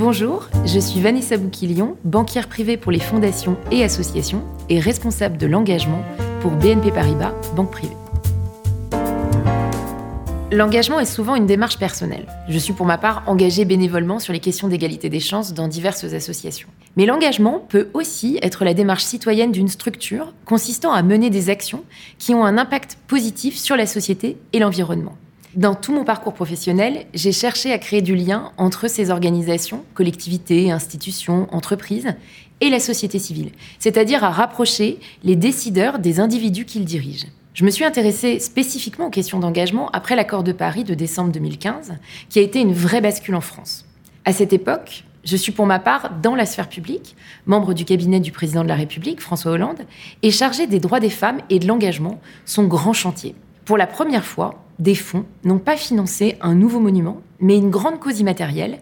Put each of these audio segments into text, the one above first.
Bonjour, je suis Vanessa Bouquilion, banquière privée pour les fondations et associations et responsable de l'engagement pour BNP Paribas, banque privée. L'engagement est souvent une démarche personnelle. Je suis pour ma part engagée bénévolement sur les questions d'égalité des chances dans diverses associations. Mais l'engagement peut aussi être la démarche citoyenne d'une structure consistant à mener des actions qui ont un impact positif sur la société et l'environnement. Dans tout mon parcours professionnel, j'ai cherché à créer du lien entre ces organisations, collectivités, institutions, entreprises, et la société civile, c'est-à-dire à rapprocher les décideurs des individus qu'ils dirigent. Je me suis intéressée spécifiquement aux questions d'engagement après l'accord de Paris de décembre 2015, qui a été une vraie bascule en France. À cette époque, je suis pour ma part dans la sphère publique, membre du cabinet du président de la République, François Hollande, et chargée des droits des femmes et de l'engagement, son grand chantier. Pour la première fois, des fonds n'ont pas financé un nouveau monument, mais une grande cause immatérielle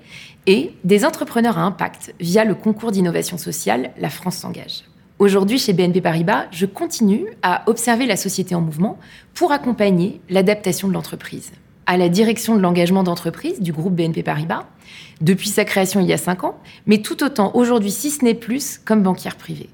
et des entrepreneurs à impact via le concours d'innovation sociale La France s'engage. Aujourd'hui, chez BNP Paribas, je continue à observer la société en mouvement pour accompagner l'adaptation de l'entreprise. À la direction de l'engagement d'entreprise du groupe BNP Paribas, depuis sa création il y a cinq ans, mais tout autant aujourd'hui, si ce n'est plus, comme banquière privée.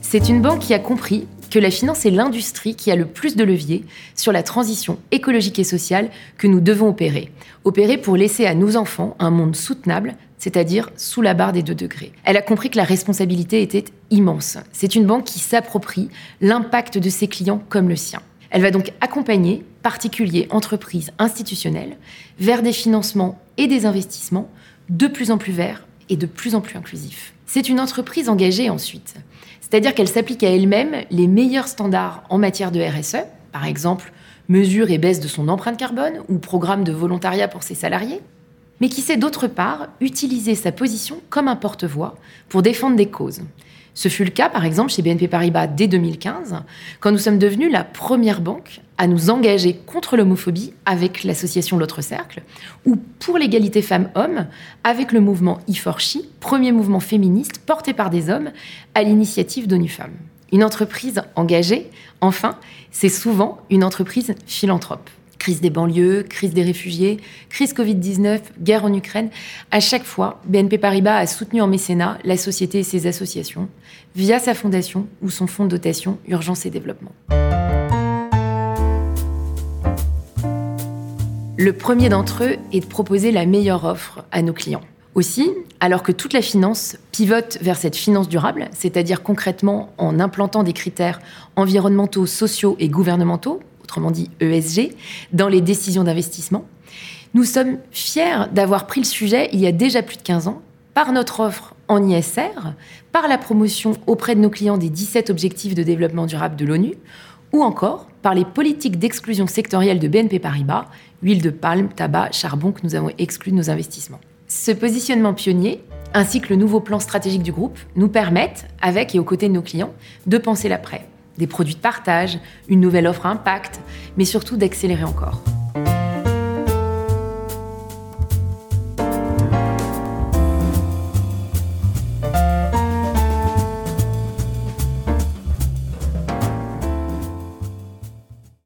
C'est une banque qui a compris que la finance est l'industrie qui a le plus de leviers sur la transition écologique et sociale que nous devons opérer. Opérer pour laisser à nos enfants un monde soutenable, c'est-à-dire sous la barre des 2 degrés. Elle a compris que la responsabilité était immense. C'est une banque qui s'approprie l'impact de ses clients comme le sien. Elle va donc accompagner particuliers, entreprises, institutionnels vers des financements et des investissements de plus en plus verts et de plus en plus inclusifs. C'est une entreprise engagée ensuite. C'est-à-dire qu'elle s'applique à elle-même les meilleurs standards en matière de RSE, par exemple mesure et baisse de son empreinte carbone ou programme de volontariat pour ses salariés, mais qui sait d'autre part utiliser sa position comme un porte-voix pour défendre des causes. Ce fut le cas, par exemple, chez BNP Paribas dès 2015, quand nous sommes devenus la première banque à nous engager contre l'homophobie avec l'association L'autre Cercle, ou pour l'égalité femmes-hommes avec le mouvement e premier mouvement féministe porté par des hommes à l'initiative d'ONU Femmes. Une entreprise engagée, enfin, c'est souvent une entreprise philanthrope crise des banlieues, crise des réfugiés, crise Covid-19, guerre en Ukraine. À chaque fois, BNP Paribas a soutenu en mécénat la société et ses associations via sa fondation ou son fonds de dotation Urgence et Développement. Le premier d'entre eux est de proposer la meilleure offre à nos clients. Aussi, alors que toute la finance pivote vers cette finance durable, c'est-à-dire concrètement en implantant des critères environnementaux, sociaux et gouvernementaux autrement dit ESG, dans les décisions d'investissement. Nous sommes fiers d'avoir pris le sujet il y a déjà plus de 15 ans par notre offre en ISR, par la promotion auprès de nos clients des 17 objectifs de développement durable de l'ONU, ou encore par les politiques d'exclusion sectorielle de BNP Paribas, huile de palme, tabac, charbon que nous avons exclus de nos investissements. Ce positionnement pionnier, ainsi que le nouveau plan stratégique du groupe, nous permettent, avec et aux côtés de nos clients, de penser l'après des produits de partage, une nouvelle offre impact, mais surtout d'accélérer encore.